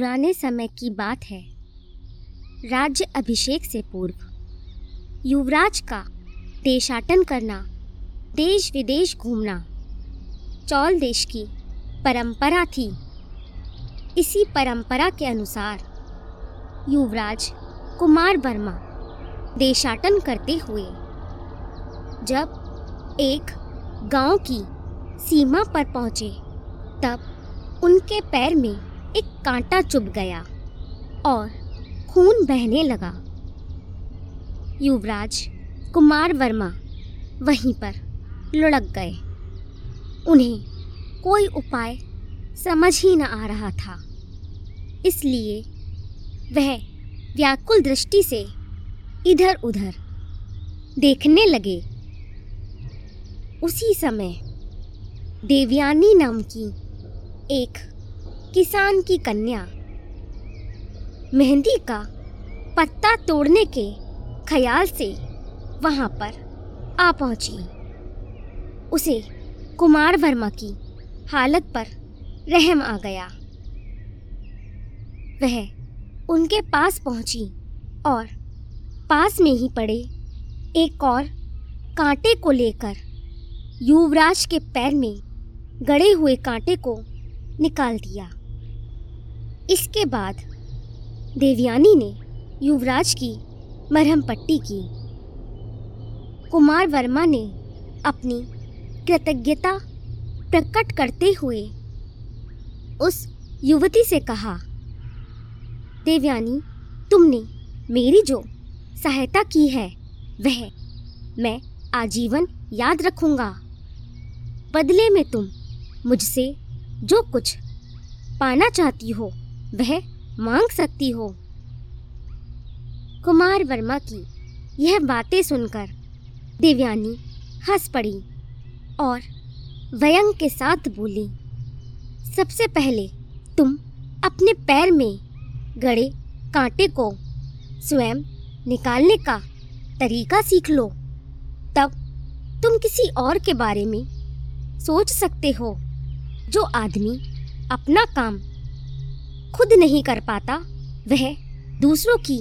पुराने समय की बात है। राज्य अभिषेक से पूर्व। युवराज का देशाटन करना देश विदेश घूमना, चौल देश की परंपरा थी। इसी परंपरा के अनुसार युवराज कुमार वर्मा देशाटन करते हुए, जब एक गाँव की सीमा पर पहुँचे, तब उनके पैर में एक कांटा चुभ गया और खून बहने लगा। युवराज कुमार वर्मा वहीं पर लुढ़क गए। उन्हें कोई उपाय समझ ही न आ रहा था। इसलिए वह व्याकुल दृष्टि से इधर उधर देखने लगे। उसी समय देवयानी नाम की एक किसान की कन्या। मेहंदी का पत्ता तोड़ने के ख्याल से वहाँ पर आ पहुँची। उसे कुमार वर्मा की हालत पर रहम आ गया। वह उनके पास पहुँची और पास में ही पड़े एक और कांटे को लेकर युवराज के पैर में गड़े हुए कांटे को निकाल दिया। इसके बाद देवयानी ने युवराज की मरहम पट्टी की। कुमार वर्मा ने अपनी कृतज्ञता प्रकट करते हुए उस युवती से कहा, देवयानी, तुमने मेरी जो सहायता की है, वह मैं आजीवन याद रखूँगा। बदले में तुम मुझसे जो कुछ पाना चाहती हो वह मांग सकती हो। कुमार वर्मा की यह बातें सुनकर देवयानी हंस पड़ी और व्यंग के साथ बोली, सबसे पहले तुम अपने पैर में गड़े कांटे को स्वयं निकालने का तरीका सीख लो। तब तुम किसी और के बारे में सोच सकते हो, जो आदमी अपना काम खुद नहीं कर पाता, वह दूसरों की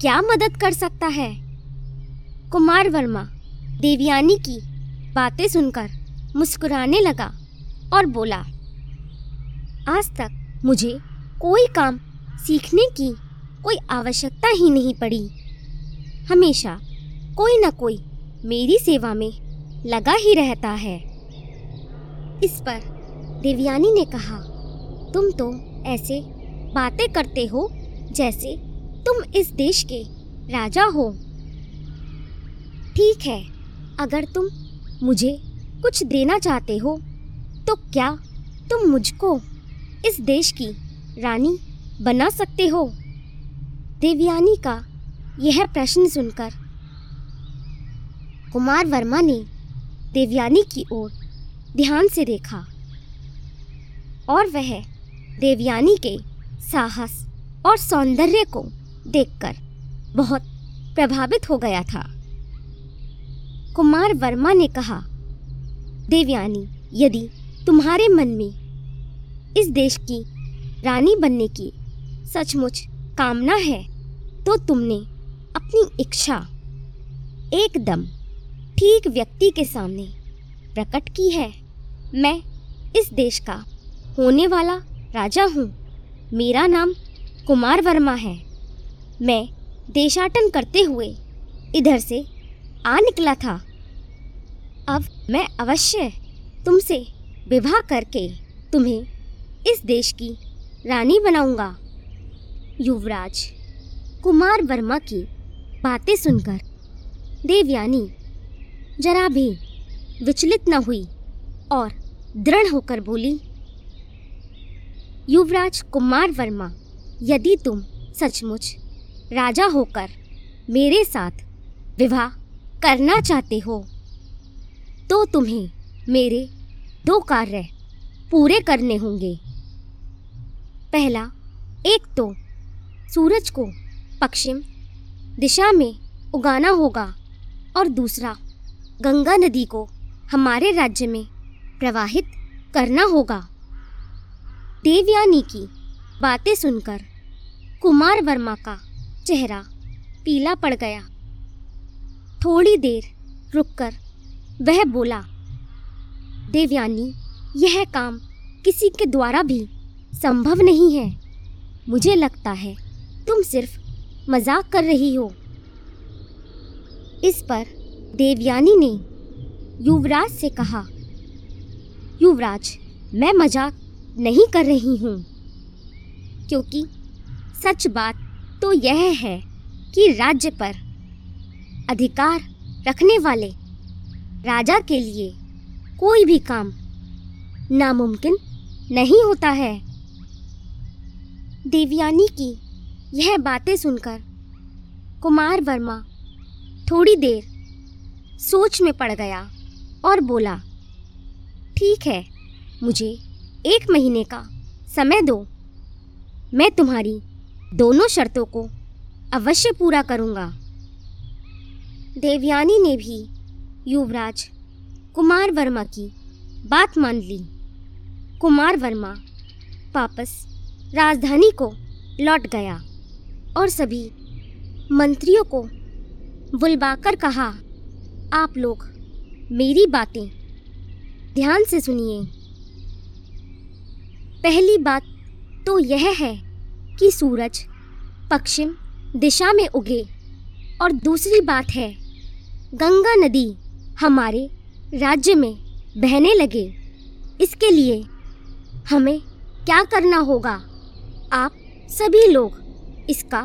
क्या मदद कर सकता है? कुमार वर्मा, देवयानी की बातें सुनकर मुस्कुराने लगा और बोला, आज तक मुझे कोई काम सीखने की कोई आवश्यकता ही नहीं पड़ी। हमेशा कोई ना कोई मेरी सेवा में लगा ही रहता है। इस पर देवयानी ने कहा, तुम तो ऐसे बातें करते हो, जैसे तुम इस देश के राजा हो। ठीक है, अगर तुम मुझे कुछ देना चाहते हो तो क्या तुम मुझको इस देश की रानी बना सकते हो? देवयानी का यह प्रश्न सुनकर कुमार वर्मा ने देवयानी की ओर ध्यान से देखा और वह देवयानी के साहस और सौंदर्य को देखकर बहुत प्रभावित हो गया था। कुमार वर्मा ने कहा, देवयानी, यदि तुम्हारे मन में इस देश की रानी बनने की सचमुच कामना है तो तुमने अपनी इच्छा एकदम ठीक व्यक्ति के सामने प्रकट की है। मैं इस देश का होने वाला राजा हूँ। मेरा नाम कुमार वर्मा है। मैं देशाटन करते हुए इधर से आ निकला था। अब मैं अवश्य तुमसे विवाह करके तुम्हें इस देश की रानी बनाऊँगा। युवराज, कुमार वर्मा की बातें सुनकर देवयानी जरा भी विचलित न हुई और दृढ़ होकर बोली युवराज कुमार वर्मा, यदि तुम सचमुच राजा होकर मेरे साथ विवाह करना चाहते हो तो तुम्हें मेरे दो कार्य पूरे करने होंगे। पहला, एक तो सूरज को पश्चिम दिशा में उगाना होगा और दूसरा, गंगा नदी को हमारे राज्य में प्रवाहित करना होगा। देवयानी की बातें सुनकर कुमार वर्मा का चेहरा पीला पड़ गया। थोड़ी देर रुककर वह बोला, देवयानी, यह काम किसी के द्वारा भी संभव नहीं है। मुझे लगता है तुम सिर्फ़ मज़ाक कर रही हो। इस पर देवयानी ने युवराज से कहा, युवराज, मैं मज़ाक नहीं कर रही हूँ। क्योंकि सच बात तो यह है कि राज्य पर अधिकार रखने वाले राजा के लिए कोई भी काम नामुमकिन नहीं होता है। देवयानी की यह बातें सुनकर कुमार वर्मा थोड़ी देर सोच में पड़ गया और बोला, ठीक है, मुझे एक महीने का समय दो। मैं तुम्हारी दोनों शर्तों को अवश्य पूरा करूँगा। देवयानी ने भी युवराज कुमार वर्मा की बात मान ली। कुमार वर्मा वापस राजधानी को लौट गया और सभी मंत्रियों को बुलवाकर कहा, आप लोग मेरी बातें ध्यान से सुनिए। पहली बात तो यह है कि सूरज पश्चिम दिशा में उगे और दूसरी बात है, गंगा नदी हमारे राज्य में बहने लगे। इसके लिए हमें क्या करना होगा? आप सभी लोग इसका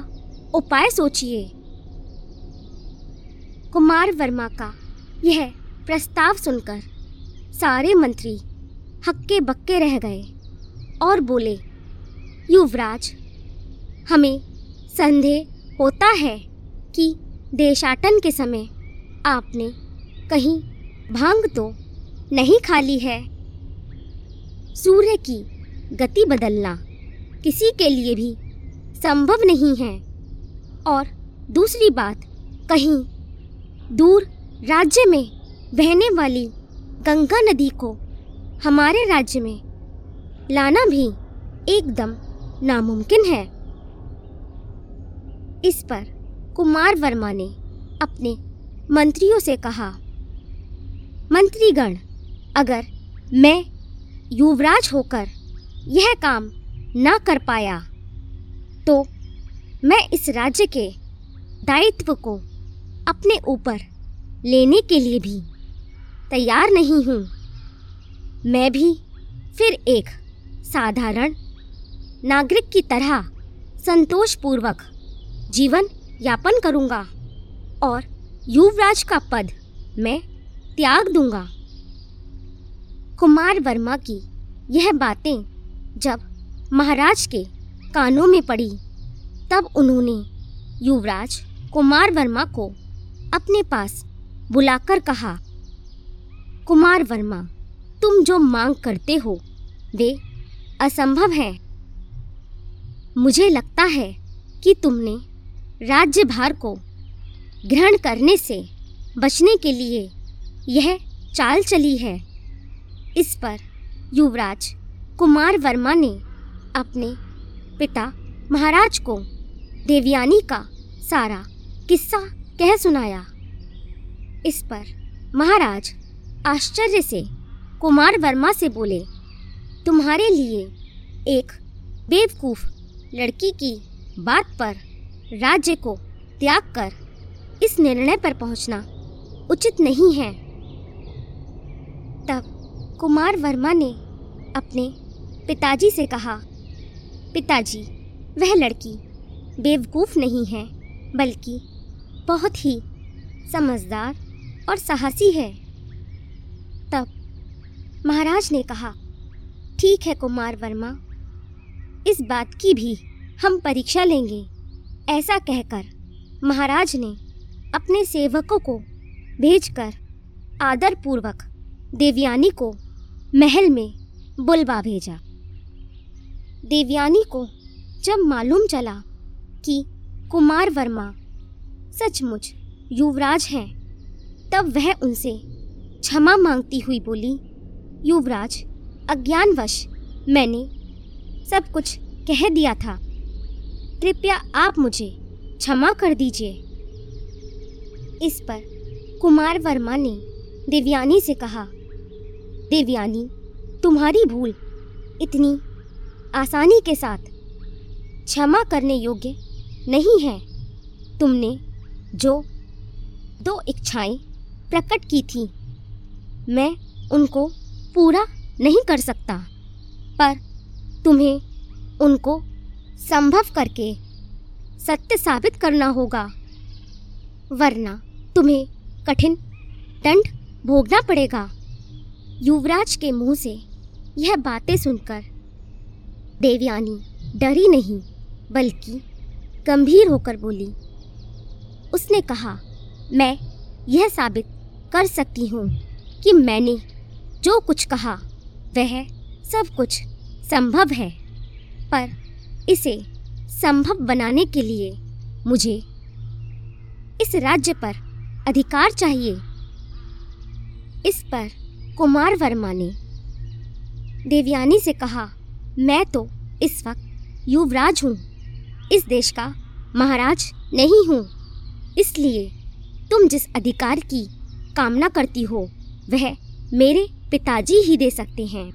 उपाय सोचिए। कुमार वर्मा का यह प्रस्ताव सुनकर सारे मंत्री हक्के बक्के रह गए। और बोले, युवराज, हमें संदेह होता है कि देशाटन के समय आपने कहीं भाँग तो नहीं खाली है। सूर्य की गति बदलना किसी के लिए भी संभव नहीं है। और दूसरी बात, कहीं दूर राज्य में बहने वाली गंगा नदी को हमारे राज्य में लाना भी एकदम नामुमकिन है। इस पर कुमार वर्मा ने अपने मंत्रियों से कहा, मंत्रीगण, अगर मैं युवराज होकर यह काम ना कर पाया तो मैं इस राज्य के दायित्व को अपने ऊपर लेने के लिए भी तैयार नहीं हूँ। मैं भी फिर एक साधारण, नागरिक की तरह संतोषपूर्वक जीवन यापन करूँगा और युवराज का पद मैं त्याग दूँगा। कुमार वर्मा की यह बातें जब महाराज के कानों में पड़ी, तब उन्होंने युवराज कुमार वर्मा को अपने पास बुलाकर कहा, कुमार वर्मा, तुम जो मांग करते हो, वे असंभव है। मुझे लगता है कि तुमने राज्य भार को ग्रहण करने से बचने के लिए यह चाल चली है। इस पर युवराज कुमार वर्मा ने अपने पिता महाराज को देवयानी का सारा किस्सा कह सुनाया। इस पर महाराज आश्चर्य से कुमार वर्मा से बोले तुम्हारे लिए एक बेवकूफ़ लड़की की बात पर राज्य को त्याग कर इस निर्णय पर पहुँचना उचित नहीं है। तब कुमार वर्मा ने अपने पिताजी से कहा, पिताजी, वह लड़की बेवकूफ़ नहीं है, बल्कि बहुत ही समझदार और साहसी है। तब महाराज ने कहा ठीक है, कुमार वर्मा। इस बात की भी हम परीक्षा लेंगे, ऐसा कहकर महाराज ने अपने सेवकों को भेजकर आदरपूर्वक देवयानी को महल में बुलवा भेजा। देवयानी को जब मालूम चला कि कुमार वर्मा सचमुच युवराज हैं, तब वह उनसे क्षमा मांगती हुई बोली, युवराज अज्ञानवश मैंने सब कुछ कह दिया था। कृपया आप मुझे क्षमा कर दीजिए। इस पर कुमार वर्मा ने देवयानी से कहा, देवयानी, तुम्हारी भूल इतनी आसानी के साथ क्षमा करने योग्य नहीं है। तुमने जो दो इच्छाएँ प्रकट की थी, मैं उनको पूरा नहीं कर सकता। पर तुम्हें उनको संभव करके सत्य साबित करना होगा, वरना तुम्हें कठिन दंड भोगना पड़ेगा। युवराज के मुँह से यह बातें सुनकर देवयानी डरी नहीं, बल्कि गंभीर होकर बोली, उसने कहा, मैं यह साबित कर सकती हूँ कि मैंने जो कुछ कहा वह सब कुछ संभव है, पर इसे संभव बनाने के लिए मुझे इस राज्य पर अधिकार चाहिए। इस पर कुमार वर्मा ने देवयानी से कहा, मैं तो इस वक्त युवराज हूँ। इस देश का महाराज नहीं हूँ। इसलिए तुम जिस अधिकार की कामना करती हो, वह मेरे पिताजी ही दे सकते हैं।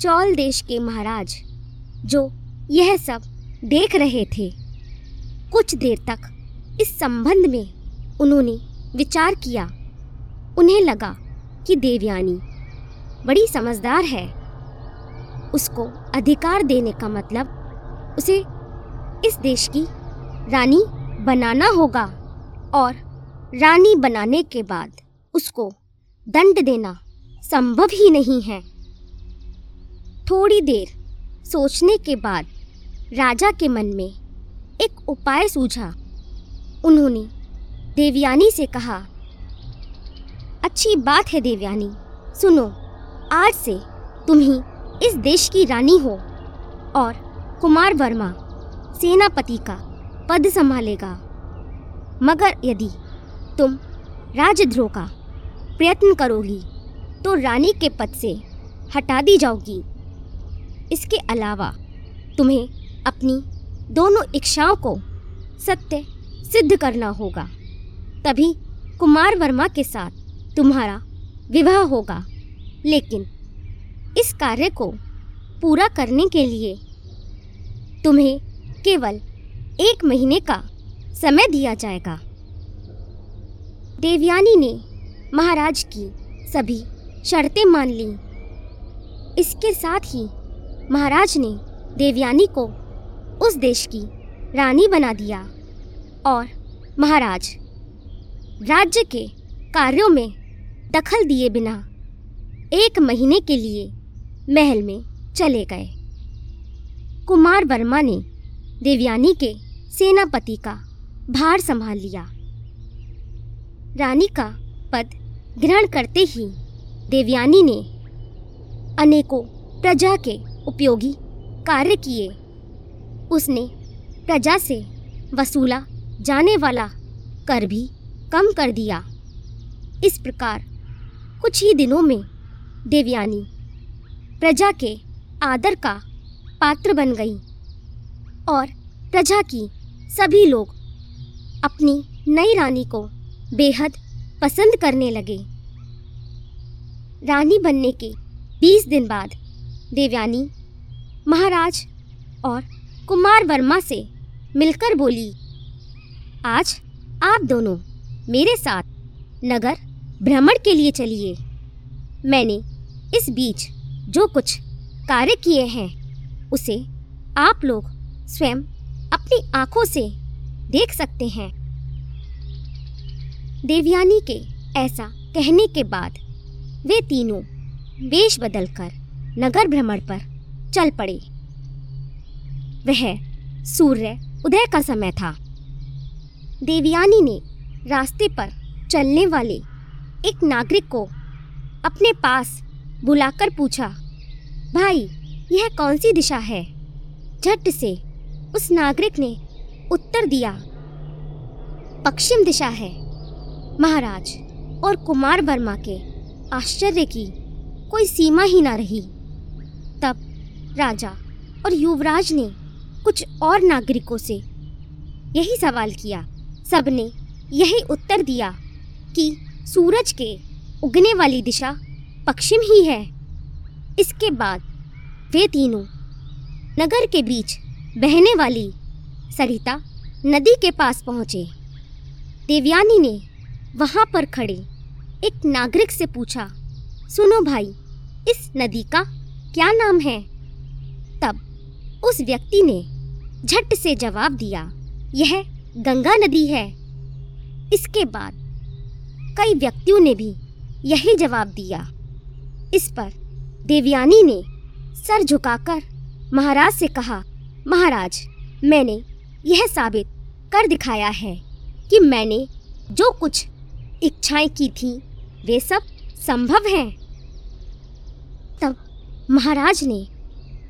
चौल देश के महाराज, जो यह सब देख रहे थे, कुछ देर तक इस संबंध में उन्होंने विचार किया। उन्हें लगा कि देवयानी बड़ी समझदार है। उसको अधिकार देने का मतलब उसे इस देश की रानी बनाना होगा और रानी बनाने के बाद उसको दंड देना संभव ही नहीं है। थोड़ी देर सोचने के बाद राजा के मन में एक उपाय सूझा। उन्होंने देवयानी से कहा, अच्छी बात है देवयानी, सुनो, आज से तुम ही इस देश की रानी हो और कुमार वर्मा सेनापति का पद संभालेगा। मगर यदि तुम राजद्रोह का प्रयत्न करोगी तो रानी के पद से हटा दी जाओगी। इसके अलावा तुम्हें अपनी दोनों इच्छाओं को सत्य सिद्ध करना होगा। तभी कुमार वर्मा के साथ तुम्हारा विवाह होगा। लेकिन इस कार्य को पूरा करने के लिए तुम्हें केवल एक महीने का समय दिया जाएगा। देवयानी ने महाराज की सभी शर्तें मान ली। इसके साथ ही महाराज ने देवयानी को उस देश की रानी बना दिया और महाराज राज्य के कार्यों में दखल दिए बिना एक महीने के लिए महल में चले गए। कुमार वर्मा ने देवयानी के सेनापति का भार संभाल लिया। रानी का पद ग्रहण करते ही देवयानी ने अनेकों प्रजा के उपयोगी कार्य किए। उसने प्रजा से वसूला जाने वाला कर भी कम कर दिया। इस प्रकार कुछ ही दिनों में देवयानी प्रजा के आदर का पात्र बन गई और प्रजा की सभी लोग अपनी नई रानी को बेहद पसंद करने लगे। रानी बनने के बीस दिन बाद देवयानी, महाराज और कुमार वर्मा से मिलकर बोली, आज आप दोनों मेरे साथ नगर भ्रमण के लिए चलिए। मैंने इस बीच जो कुछ कार्य किए हैं, उसे आप लोग स्वयं अपनी आँखों से देख सकते हैं। देवयानी के ऐसा कहने के बाद वे तीनों वेश बदलकर नगर भ्रमण पर चल पड़े। वह सूर्य उदय का समय था। देवयानी ने रास्ते पर चलने वाले एक नागरिक को अपने पास बुलाकर पूछा, भाई, यह कौन सी दिशा है? झट से उस नागरिक ने उत्तर दिया, पश्चिम दिशा है। महाराज और कुमार वर्मा के आश्चर्य की कोई सीमा ही ना रही। तब राजा और युवराज ने कुछ और नागरिकों से यही सवाल किया। सबने यही उत्तर दिया कि सूरज के उगने वाली दिशा पश्चिम ही है। इसके बाद वे तीनों नगर के बीच बहने वाली सरिता नदी के पास पहुँचे। देवयानी ने वहाँ पर खड़े एक नागरिक से पूछा, सुनो भाई, इस नदी का क्या नाम है? तब उस व्यक्ति ने झट से जवाब दिया, यह गंगा नदी है। इसके बाद कई व्यक्तियों ने भी यही जवाब दिया। इस पर देवयानी ने सर झुकाकर महाराज से कहा, महाराज, मैंने यह साबित कर दिखाया है कि मैंने जो कुछ इच्छाएँ की थी। वे सब संभव हैं। तब महाराज ने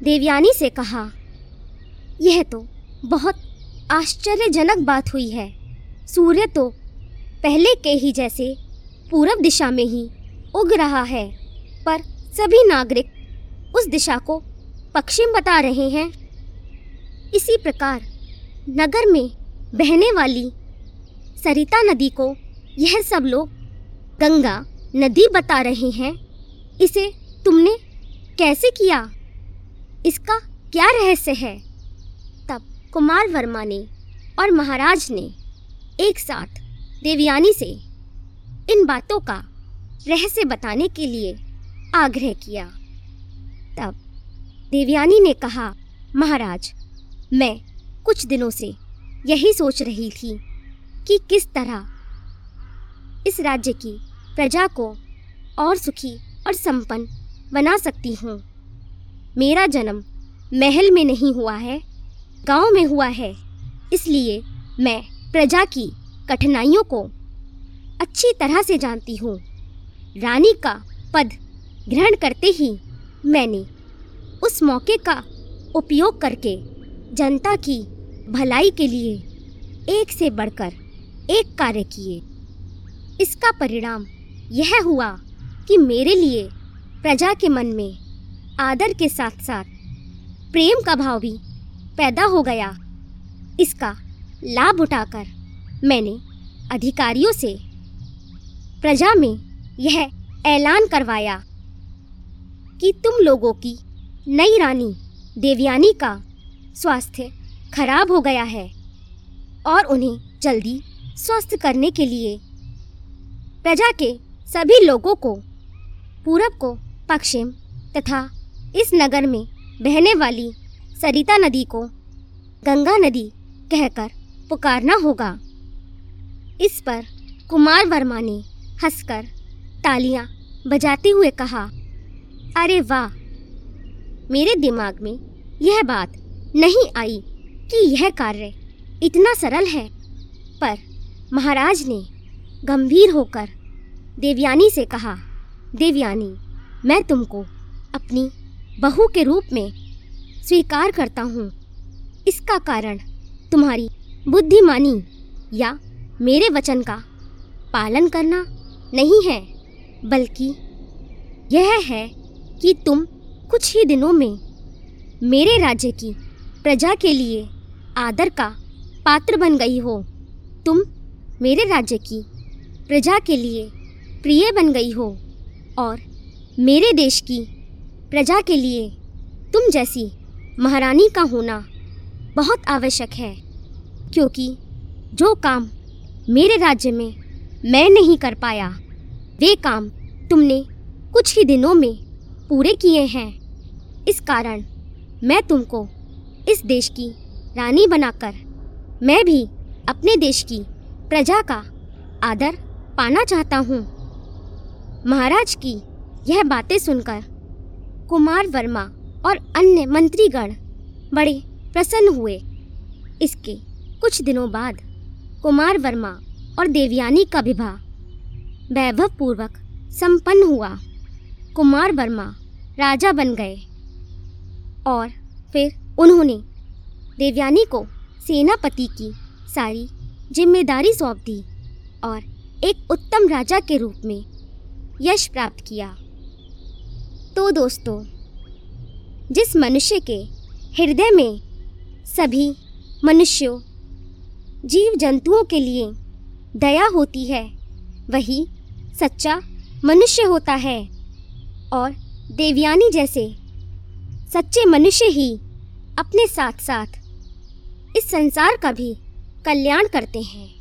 देवयानी से कहा, यह तो बहुत आश्चर्यजनक बात हुई है। सूर्य तो पहले के ही जैसे पूरब दिशा में ही उग रहा है, पर सभी नागरिक उस दिशा को पश्चिम बता रहे हैं। इसी प्रकार नगर में बहने वाली सरिता नदी को यह सब लोग गंगा नदी बता रहे हैं। इसे तुमने कैसे किया? इसका क्या रहस्य है? तब कुमार वर्मा ने और महाराज ने एक साथ देवयानी से इन बातों का रहस्य बताने के लिए आग्रह किया। तब देवयानी ने कहा, महाराज, मैं कुछ दिनों से यही सोच रही थी कि किस तरह इस राज्य की प्रजा को और सुखी और संपन्न बना सकती हूँ। मेरा जन्म महल में नहीं हुआ है, गाँव में हुआ है। इसलिए मैं प्रजा की कठिनाइयों को अच्छी तरह से जानती हूँ। रानी का पद ग्रहण करते ही मैंने उस मौके का उपयोग करके जनता की भलाई के लिए एक से बढ़कर एक कार्य किए। इसका परिणाम यह हुआ कि मेरे लिए प्रजा के मन में आदर के साथ साथ प्रेम का भाव भी पैदा हो गया। इसका लाभ उठाकर मैंने अधिकारियों से प्रजा में यह ऐलान करवाया कि तुम लोगों की नई रानी देवयानी का स्वास्थ्य खराब हो गया है और उन्हें जल्दी स्वस्थ करने के लिए प्रजा के सभी लोगों को, पूरब को पश्चिम तथा इस नगर में बहने वाली सरिता नदी को गंगा नदी कहकर पुकारना होगा। इस पर कुमार वर्मा ने हंसकर तालियाँ बजाते हुए कहा, अरे वाह! मेरे दिमाग में यह बात नहीं आई कि यह कार्य इतना सरल है। पर महाराज ने गंभीर होकर देवयानी से कहा, देवयानी, मैं तुमको अपनी बहू के रूप में स्वीकार करता हूँ। इसका कारण तुम्हारी बुद्धिमानी या मेरे वचन का पालन करना नहीं है, बल्कि यह है कि तुम कुछ ही दिनों में मेरे राज्य की प्रजा के लिए आदर का पात्र बन गई हो। तुम मेरे राज्य की प्रजा के लिए प्रिय बन गई हो और मेरे देश की प्रजा के लिए तुम जैसी महारानी का होना बहुत आवश्यक है, क्योंकि जो काम मेरे राज्य में मैं नहीं कर पाया, वे काम तुमने कुछ ही दिनों में पूरे किए हैं। इस कारण मैं तुमको इस देश की रानी बनाकर मैं भी अपने देश की प्रजा का आदर पाना चाहता हूँ। महाराज की यह बातें सुनकर कुमार वर्मा और अन्य मंत्रीगण बड़े प्रसन्न हुए। इसके कुछ दिनों बाद कुमार वर्मा और देवयानी का विवाह वैभव पूर्वक संपन्न हुआ। कुमार वर्मा राजा बन गए और फिर उन्होंने देवयानी को सेनापति की सारी ज़िम्मेदारी सौंप दी और एक उत्तम राजा के रूप में यश प्राप्त किया। तो दोस्तों, जिस मनुष्य के हृदय में सभी मनुष्यों जीव जंतुओं के लिए दया होती है, वही सच्चा मनुष्य होता है और देवयानी जैसे सच्चे मनुष्य ही अपने साथ साथ इस संसार का भी कल्याण करते हैं।